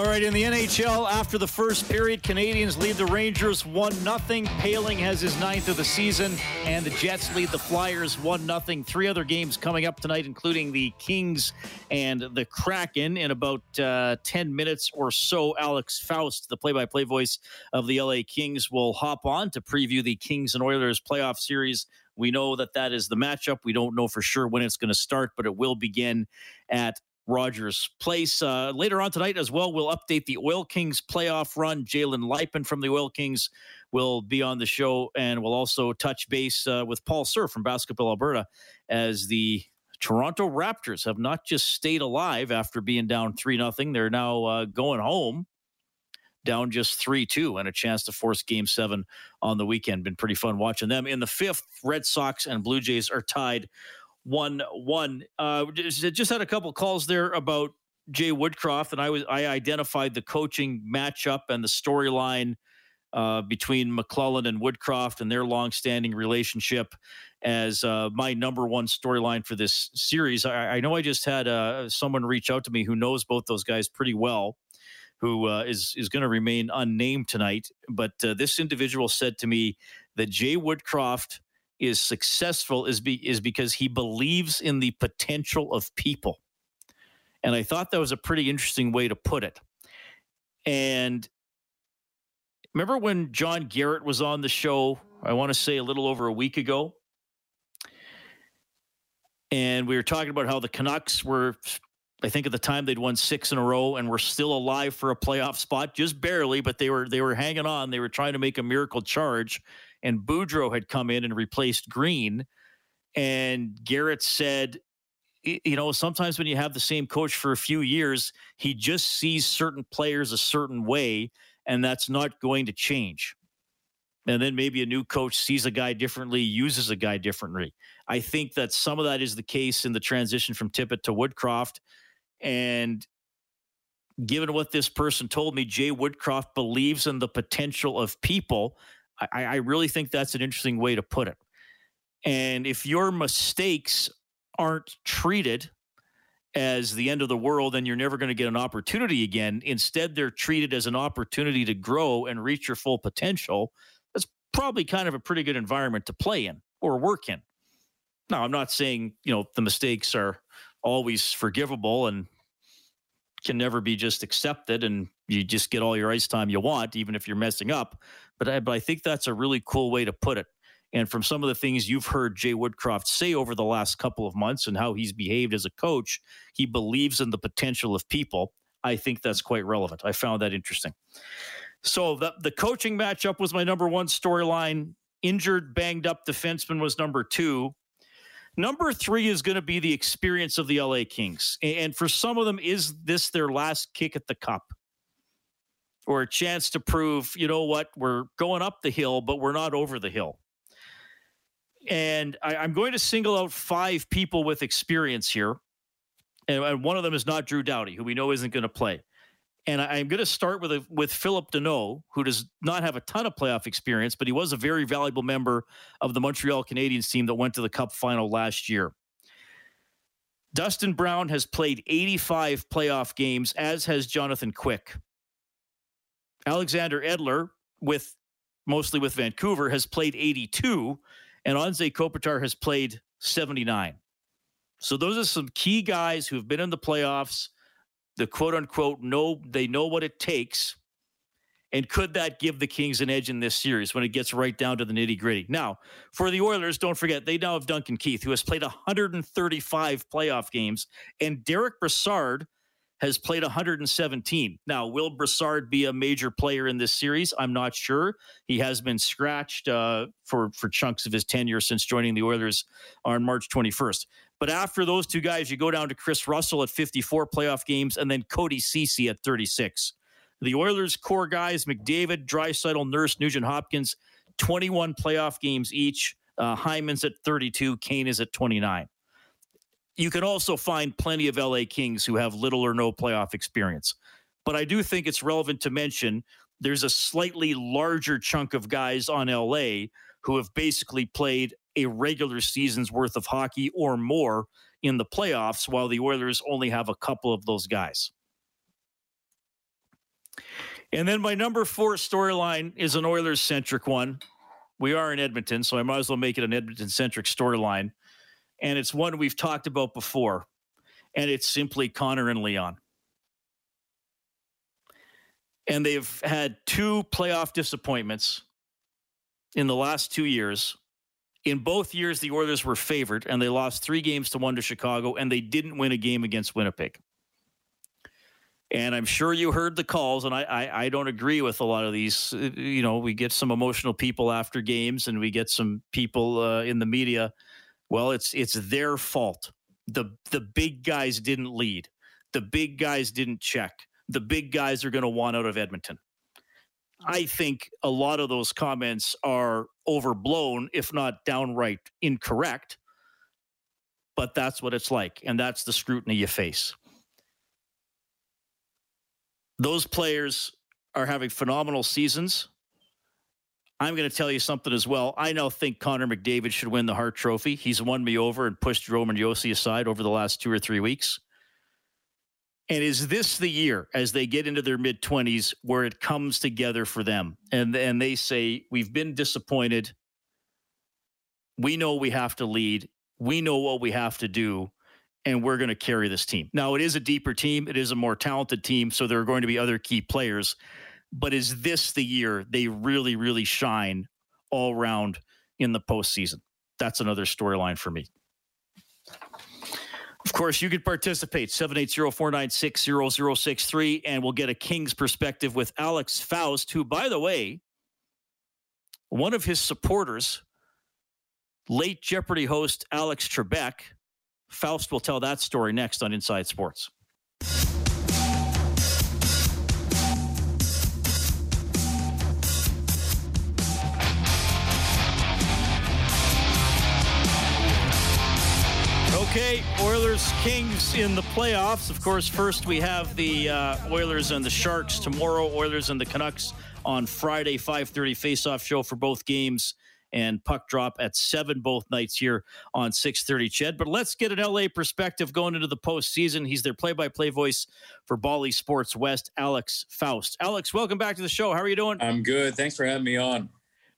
All right, in the NHL, after the first period, Canadiens lead the Rangers 1 0. Poehling has his ninth of the season, and the Jets lead the Flyers 1 0. Three other games coming up tonight, including the Kings and the Kraken. In about uh, 10 minutes or so, Alex Faust, the play by play voice of the LA Kings, will hop on to preview the Kings and Oilers playoff series. We know that that is the matchup. We don't know for sure when it's going to start, but it will begin at Rogers Place. Uh, later on tonight as well, we'll update the Oil Kings playoff run. Jalen Luypen from the Oil Kings will be on the show, and we'll also touch base uh, with Paul Sir from Basketball Alberta as the Toronto Raptors have not just stayed alive after being down 3 nothing. They're now uh, going home down just 3 2 and a chance to force game seven on the weekend. Been pretty fun watching them. In the fifth, Red Sox and Blue Jays are tied one one. Uh, just had a couple calls there about Jay Woodcroft, and I was I identified the coaching matchup and the storyline uh, between McLellan and Woodcroft and their long-standing relationship as uh, my number one storyline for this series. I, I know I just had uh, someone reach out to me who knows both those guys pretty well, who uh, is is going to remain unnamed tonight. But uh, this individual said to me that Jay Woodcroft is successful is be, is because he believes in the potential of people. And I thought that was a pretty interesting way to put it. And remember when John Garrett was on the show, I want to say a little over a week ago? And we were talking about how the Canucks were, I think at the time they'd won six in a row and were still alive for a playoff spot, just barely, but they were they were hanging on. They were trying to make a miracle charge and Boudreau had come in and replaced Green. And Garrett said, you know, sometimes when you have the same coach for a few years, he just sees certain players a certain way, and that's not going to change. And then maybe a new coach sees a guy differently, uses a guy differently. I think that some of that is the case in the transition from Tippett to Woodcroft. And given what this person told me, Jay Woodcroft believes in the potential of people I, I really think that's an interesting way to put it. And if your mistakes aren't treated as the end of the world and you're never going to get an opportunity again, instead, they're treated as an opportunity to grow and reach your full potential. That's probably kind of a pretty good environment to play in or work in. Now, I'm not saying, you know, the mistakes are always forgivable and can never be just accepted and you just get all your ice time you want, even if you're messing up. But I, but I think that's a really cool way to put it. And from some of the things you've heard Jay Woodcroft say over the last couple of months and how he's behaved as a coach, he believes in the potential of people. I think that's quite relevant. I found that interesting. So the, the coaching matchup was my number one storyline. Injured, banged up defenseman was number two. Number three is going to be the experience of the LA Kings. And for some of them, is this their last kick at the cup? Or a chance to prove, you know what, we're going up the hill, but we're not over the hill. And I, am going to single out five people with experience here. And, and one of them is not Drew Doughty, who we know isn't going to play. And I, am going to start with a, with Phillip Danault, who does not have a ton of playoff experience, but he was a very valuable member of the Montreal Canadiens team that went to the Cup final last year. Dustin Brown has played 85 playoff games, as has Jonathan Quick. Alexander Edler, with mostly with Vancouver, has played 82, and Anze Kopitar has played 79. So those are some key guys who have been in the playoffs the quote unquote know they know what it takes. And could that give the Kings an edge in this series when it gets right down to the nitty gritty? Now, for the Oilers, don't forget they now have Duncan Keith, who has played 135 playoff games, and Derek Brassard has played 117. Now, will Brassard be a major player in this series? I'm not sure. He has been scratched uh, for for chunks of his tenure since joining the Oilers on March 21st. But after those two guys, you go down to Kris Russell at 54 playoff games, and then Cody Ceci at 36. The Oilers' core guys: McDavid, Draisaitl, Nurse, Nugent Hopkins, 21 playoff games each. Uh, Hyman's at 32. Kane is at 29 you can also find plenty of LA Kings who have little or no playoff experience. But I do think it's relevant to mention there's a slightly larger chunk of guys on LA who have basically played a regular season's worth of hockey or more in the playoffs, while the Oilers only have a couple of those guys. And then my number four storyline is an Oilers centric one. We are in Edmonton, so I might as well make it an Edmonton centric storyline and it's one we've talked about before, and it's simply Connor and Leon. And they've had two playoff disappointments in the last two years. In both years, the Oilers were favored, and they lost three games to one to Chicago, and they didn't win a game against Winnipeg. And I'm sure you heard the calls, and I, I, I, don't agree with a lot of these. You know, we get some emotional people after games, and we get some people uh, in the media well, it's it's their fault. The the big guys didn't lead. The big guys didn't check. The big guys are going to want out of Edmonton. I think a lot of those comments are overblown, if not downright incorrect. But that's what it's like, and that's the scrutiny you face. Those players are having phenomenal seasons. I'm going to tell you something as well. I now think Connor McDavid should win the Hart Trophy. He's won me over and pushed Roman Josi aside over the last two or three weeks. And is this the year as they get into their mid 20s where it comes together for them? And, and they say, We've been disappointed. We know we have to lead. We know what we have to do. And we're going to carry this team. Now, it is a deeper team, it is a more talented team. So there are going to be other key players. But is this the year they really, really shine all around in the postseason? That's another storyline for me. Of course, you could participate 780-496-0063 and we'll get a King's perspective with Alex Faust, who, by the way, one of his supporters, late Jeopardy host Alex Trebek, Faust will tell that story next on Inside Sports. Oilers Kings in the playoffs. Of course, first we have the uh, Oilers and the Sharks tomorrow. Oilers and the Canucks on Friday, 5:30 face-off show for both games and puck drop at seven both nights here on 6:30. Ched, but let's get an LA perspective going into the postseason. He's their play-by-play voice for Bally Sports West, Alex Faust. Alex, welcome back to the show. How are you doing? I'm good. Thanks for having me on.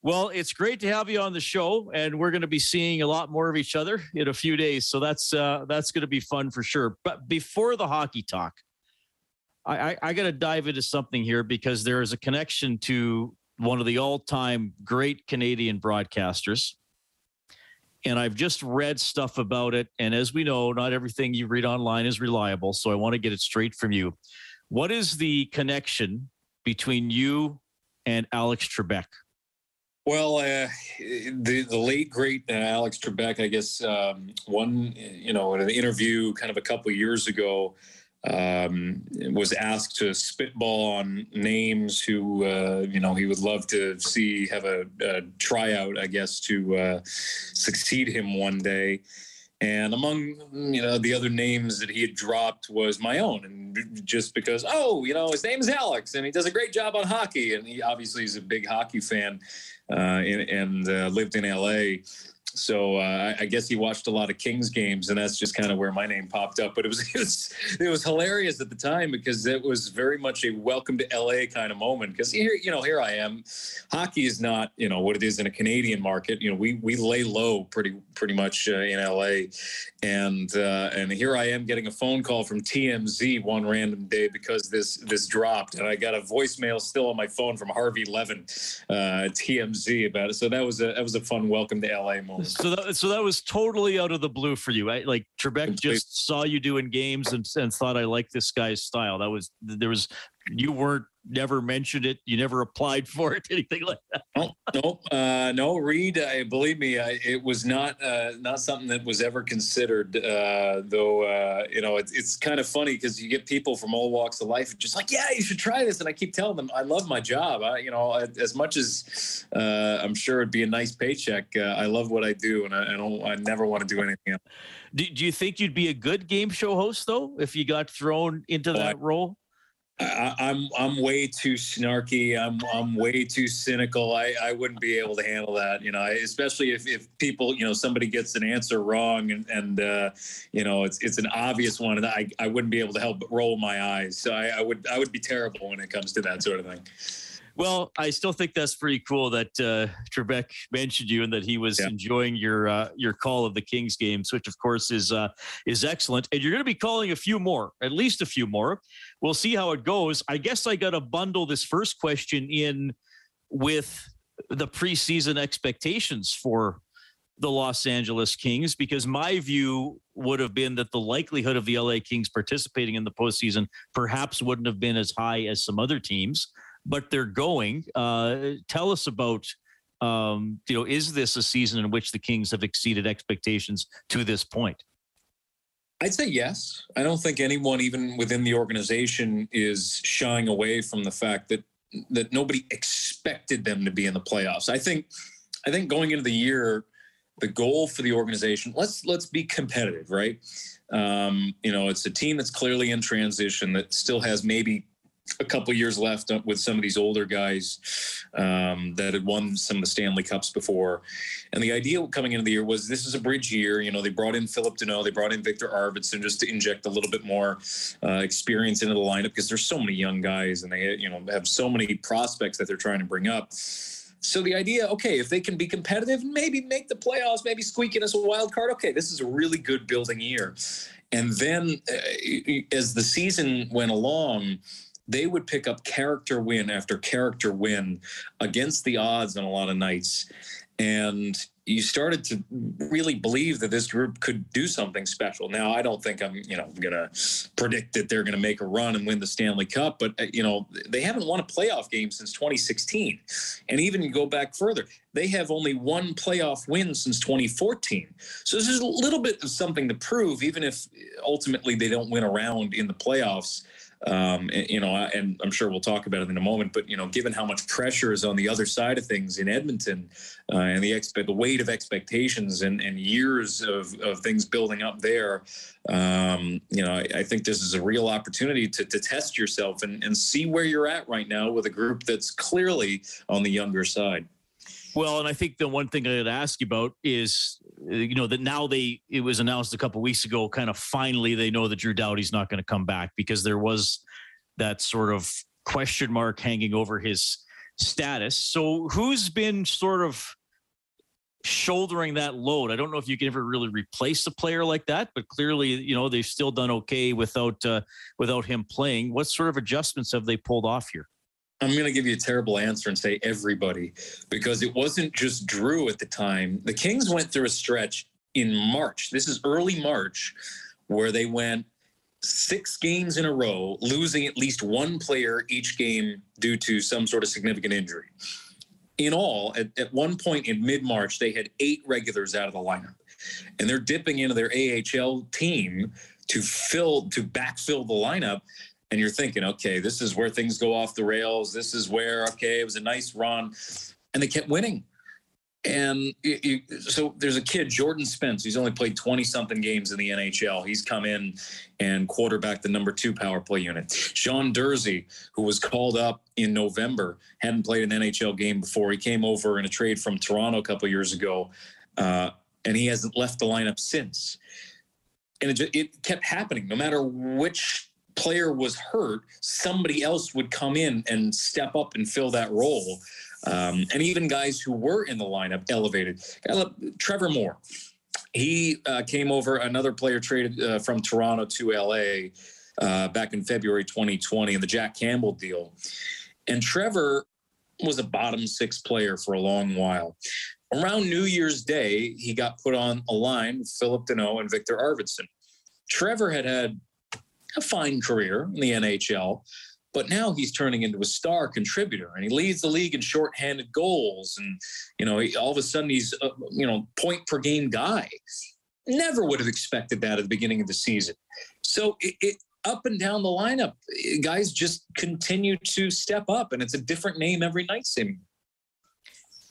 Well, it's great to have you on the show, and we're going to be seeing a lot more of each other in a few days. So that's uh, that's going to be fun for sure. But before the hockey talk, I, I, I got to dive into something here because there is a connection to one of the all-time great Canadian broadcasters, and I've just read stuff about it. And as we know, not everything you read online is reliable, so I want to get it straight from you. What is the connection between you and Alex Trebek? Well, uh, the the late great uh, Alex Trebek, I guess, um, one you know in an interview kind of a couple years ago, um, was asked to spitball on names who uh, you know he would love to see have a, a tryout, I guess, to uh, succeed him one day. And among you know the other names that he had dropped was my own, and just because oh you know his name is Alex and he does a great job on hockey, and he obviously is a big hockey fan, uh, and, and uh, lived in L.A so uh, I guess he watched a lot of Kings games, and that's just kind of where my name popped up. But it was it was it was hilarious at the time because it was very much a welcome to LA kind of moment. Because here, you know, here I am. Hockey is not you know what it is in a Canadian market. You know, we we lay low pretty pretty much uh, in LA, and uh, and here I am getting a phone call from TMZ one random day because this this dropped, and I got a voicemail still on my phone from Harvey Levin, uh, TMZ about it. So that was a that was a fun welcome to LA moment. So that so that was totally out of the blue for you. I, like Trebek just saw you doing games and, and thought I like this guy's style. That was there was you weren't never mentioned it. You never applied for it, anything like that. No, no, uh, no. Reed, I believe me, I, it was not uh, not something that was ever considered. Uh, though, uh, you know, it's it's kind of funny because you get people from all walks of life just like, yeah, you should try this, and I keep telling them I love my job. I, you know, as much as uh, I'm sure it'd be a nice paycheck, uh, I love what I do, and I, I don't, I never want to do anything else. Do, do you think you'd be a good game show host though if you got thrown into that role? I, am I'm, I'm way too snarky. I'm I'm way too cynical. I, I wouldn't be able to handle that. You know, especially if, if people you know somebody gets an answer wrong and and uh, you know it's it's an obvious one and I, I wouldn't be able to help but roll my eyes. So I, I would I would be terrible when it comes to that sort of thing. Well, I still think that's pretty cool that uh, Trebek mentioned you and that he was yeah. enjoying your uh, your call of the Kings games, which of course is uh, is excellent. And you're going to be calling a few more, at least a few more. We'll see how it goes. I guess I got to bundle this first question in with the preseason expectations for the Los Angeles Kings because my view would have been that the likelihood of the LA Kings participating in the postseason perhaps wouldn't have been as high as some other teams but they're going. Uh, tell us about, um, you know, is this a season in which the Kings have exceeded expectations to this point? I'd say yes. I don't think anyone, even within the organization, is shying away from the fact that that nobody expected them to be in the playoffs. I think, I think going into the year, the goal for the organization let's let's be competitive, right? Um, you know, it's a team that's clearly in transition that still has maybe a couple years left with some of these older guys um, that had won some of the Stanley Cups before. And the idea coming into the year was this is a bridge year. You know, they brought in Phillip Danault, they brought in Victor Arvidsson just to inject a little bit more uh, experience into the lineup because there's so many young guys and they, you know, have so many prospects that they're trying to bring up. So the idea, okay, if they can be competitive, maybe make the playoffs, maybe squeak in as a wild card. Okay, this is a really good building year. And then uh, as the season went along, they would pick up character win after character win against the odds on a lot of nights. And you started to really believe that this group could do something special. Now, I don't think I'm, you know, going to predict that they're going to make a run and win the Stanley Cup, but uh, you know, they haven't won a playoff game since 2016. And even you go back further, they have only one playoff win since 2014. So this is a little bit of something to prove, even if ultimately they don't win a round in the playoffs. Um, you know, and I'm sure we'll talk about it in a moment. But you know, given how much pressure is on the other side of things in Edmonton, uh, and the expect the weight of expectations and, and years of, of things building up there, um, you know, I, I, think this is a real opportunity to, to test yourself and, and see where you're at right now with a group that's clearly on the younger side. Well, and I think the one thing I'd ask you about is, you know, that now they it was announced a couple weeks ago, kind of finally they know that Drew Doughty's not going to come back because there was that sort of question mark hanging over his status. So who's been sort of shouldering that load? I don't know if you can ever really replace a player like that, but clearly, you know, they've still done okay without uh, without him playing. What sort of adjustments have they pulled off here? I'm going to give you a terrible answer and say everybody, because it wasn't just Drew at the time. The Kings went through a stretch in March. This is early March, where they went six games in a row, losing at least one player each game due to some sort of significant injury. In all, at, at one point in mid March, they had eight regulars out of the lineup, and they're dipping into their AHL team to fill to backfill the lineup and you're thinking, okay, this is where things go off the rails. This is where, okay, it was a nice run. And they kept winning. And so there's a kid, Jordan Spence. He's only played 20 something games in the NHL. He's come in and quarterback the number two power play unit. Sean Durzi, who was called up in November, hadn't played an NHL game before. He came over in a trade from Toronto a couple years ago, uh, and he hasn't left the lineup since. And it, it kept happening, no matter which player was hurt, somebody else would come in and step up and fill that role. Um, and even guys who were in the lineup elevated. Trevor Moore, he uh, came over, another player traded uh, from Toronto to LA uh, back in February 2020 in the Jack Campbell deal. And Trevor was a bottom six player for a long while. around New Year's Day, he got put on a line with Phillip Danault and Victor Arvidsson. Trevor had had a fine career in the NHL, but now he's turning into a star contributor and he leads the league in shorthanded goals. And, you know, he, all of a sudden he's, a, you know, point per game guy. Never would have expected that at the beginning of the season. So it, it up and down the lineup, guys just continue to step up, and it's a different name every night, Sim.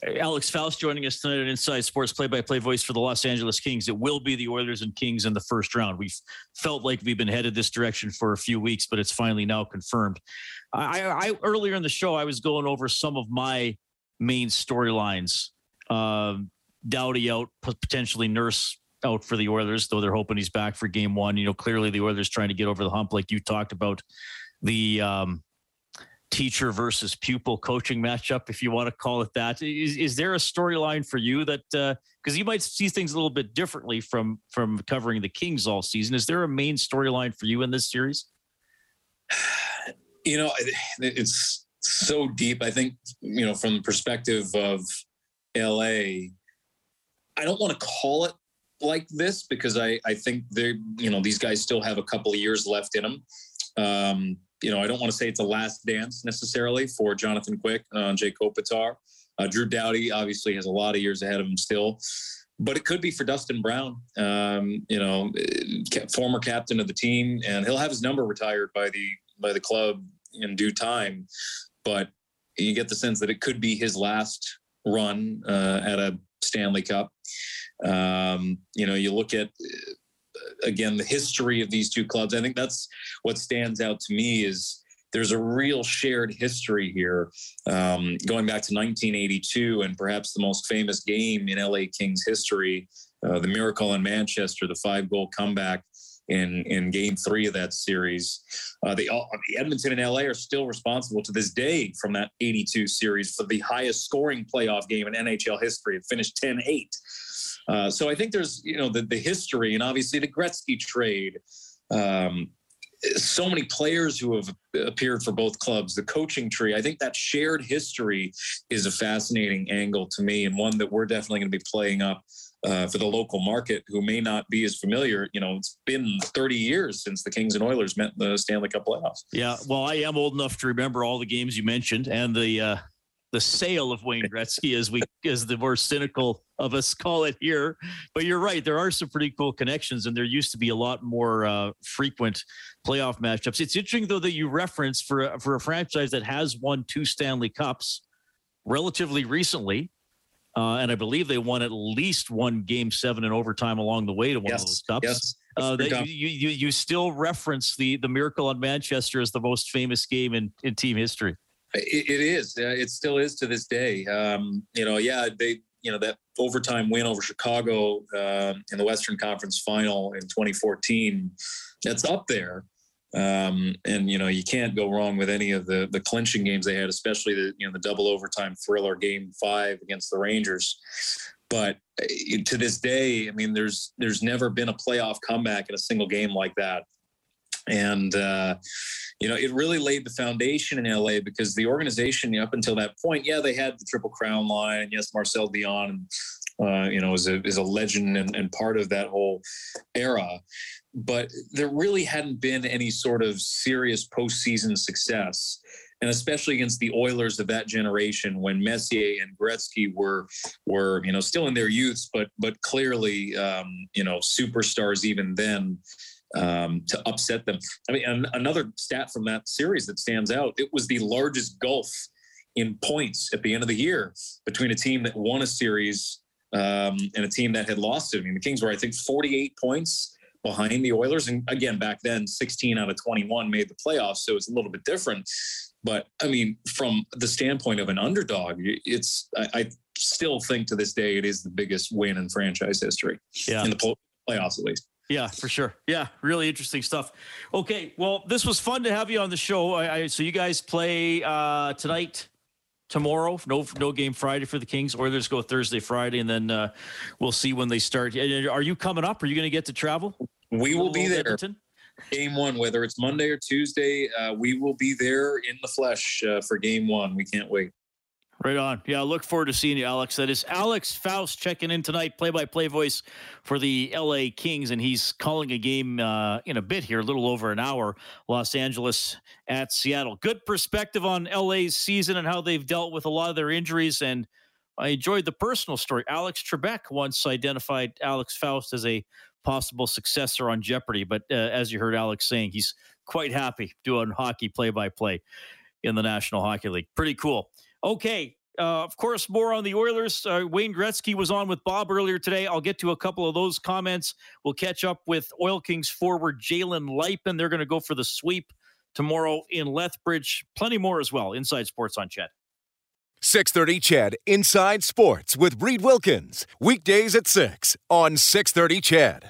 Alex Faust joining us tonight on Inside Sports play-by-play voice for the Los Angeles Kings. It will be the Oilers and Kings in the first round. We've felt like we've been headed this direction for a few weeks, but it's finally now confirmed. I, I earlier in the show I was going over some of my main storylines. Um, Doughty out, potentially Nurse out for the Oilers, though they're hoping he's back for Game One. You know, clearly the Oilers trying to get over the hump, like you talked about the um, teacher versus pupil coaching matchup, if you want to call it that. Is, is there a storyline for you that because uh, you might see things a little bit differently from from covering the Kings all season? Is there a main storyline for you in this series? You know, it's so deep. I think you know from the perspective of LA. I don't want to call it like this because I I think they you know these guys still have a couple of years left in them. Um, you know, I don't want to say it's a last dance necessarily for Jonathan Quick and Jay Kopitar. Uh, Drew Doughty obviously has a lot of years ahead of him still, but it could be for Dustin Brown, um, you know, former captain of the team, and he'll have his number retired by the by the club in due time. But you get the sense that it could be his last run uh, at a Stanley Cup. Um, you know, you look at again the history of these two clubs. I think that's what stands out to me is there's a real shared history here, um, going back to 1982 and perhaps the most famous game in LA Kings history, uh, the miracle in Manchester, the five goal comeback in in Game Three of that series. Uh, the, Edmonton and LA are still responsible to this day from that 82 series for the highest scoring playoff game in NHL history. It finished 10-8. Uh, so I think there's you know the the history and obviously the Gretzky trade. Um, so many players who have appeared for both clubs, the coaching tree. I think that shared history is a fascinating angle to me, and one that we're definitely going to be playing up uh, for the local market who may not be as familiar. You know, it's been 30 years since the Kings and Oilers met in the Stanley Cup playoffs. Yeah, well, I am old enough to remember all the games you mentioned and the uh, the sale of Wayne Gretzky, as we as the more cynical of us call it here. But you're right, there are some pretty cool connections, and there used to be a lot more uh, frequent playoff matchups. It's interesting though that you reference for a, for a franchise that has won two Stanley Cups relatively recently. Uh, and I believe they won at least one game seven in overtime along the way to one yes, of those cups. Yes. Uh, that you, you, you still reference the the miracle on Manchester as the most famous game in, in team history. It, it is. Uh, it still is to this day. Um, you know, yeah, they, you know, that overtime win over Chicago um, in the Western Conference Final in 2014, that's up there. Um, and you know, you can't go wrong with any of the the clinching games they had, especially the you know the double overtime thriller game five against the Rangers. But uh, to this day, I mean, there's there's never been a playoff comeback in a single game like that and uh, you know it really laid the foundation in LA because the organization up until that point, yeah, they had the Triple Crown line, yes, Marcel Dionne uh, you know, is a is a legend and, and part of that whole era. But there really hadn't been any sort of serious postseason success. And especially against the Oilers of that generation when Messier and Gretzky were were you know still in their youths, but but clearly um, you know superstars even then um, to upset them. I mean, an, another stat from that series that stands out: it was the largest gulf in points at the end of the year between a team that won a series um, and a team that had lost it. I mean, the Kings were, I think, 48 points behind the Oilers, and again, back then, 16 out of 21 made the playoffs, so it's a little bit different. But I mean, from the standpoint of an underdog, it's I, I still think to this day it is the biggest win in franchise history. Yeah, in the playoffs at least. Yeah, for sure. Yeah, really interesting stuff. Okay, well, this was fun to have you on the show. I, I, so you guys play uh, tonight, tomorrow. No, no game Friday for the Kings. Oilers go Thursday, Friday, and then uh, we'll see when they start. Are you coming up? Are you going to get to travel? We will be there. Edmonton? Game one, whether it's Monday or Tuesday, uh, we will be there in the flesh uh, for game one. We can't wait. Right on. Yeah, look forward to seeing you, Alex. That is Alex Faust checking in tonight, play-by-play voice for the LA Kings, and he's calling a game uh, in a bit here, a little over an hour. Los Angeles at Seattle. Good perspective on LA's season and how they've dealt with a lot of their injuries. And I enjoyed the personal story. Alex Trebek once identified Alex Faust as a possible successor on Jeopardy, but uh, as you heard Alex saying, he's quite happy doing hockey play-by-play in the National Hockey League. Pretty cool. Okay. Uh, of course, more on the Oilers. Uh, Wayne Gretzky was on with Bob earlier today. I'll get to a couple of those comments. We'll catch up with Oil Kings forward Jalen Luypen. They're going to go for the sweep tomorrow in Lethbridge. Plenty more as well. Inside Sports on CHED. 630 CHED Inside Sports with Reed Wilkins. Weekdays at 6 on 630 CHED.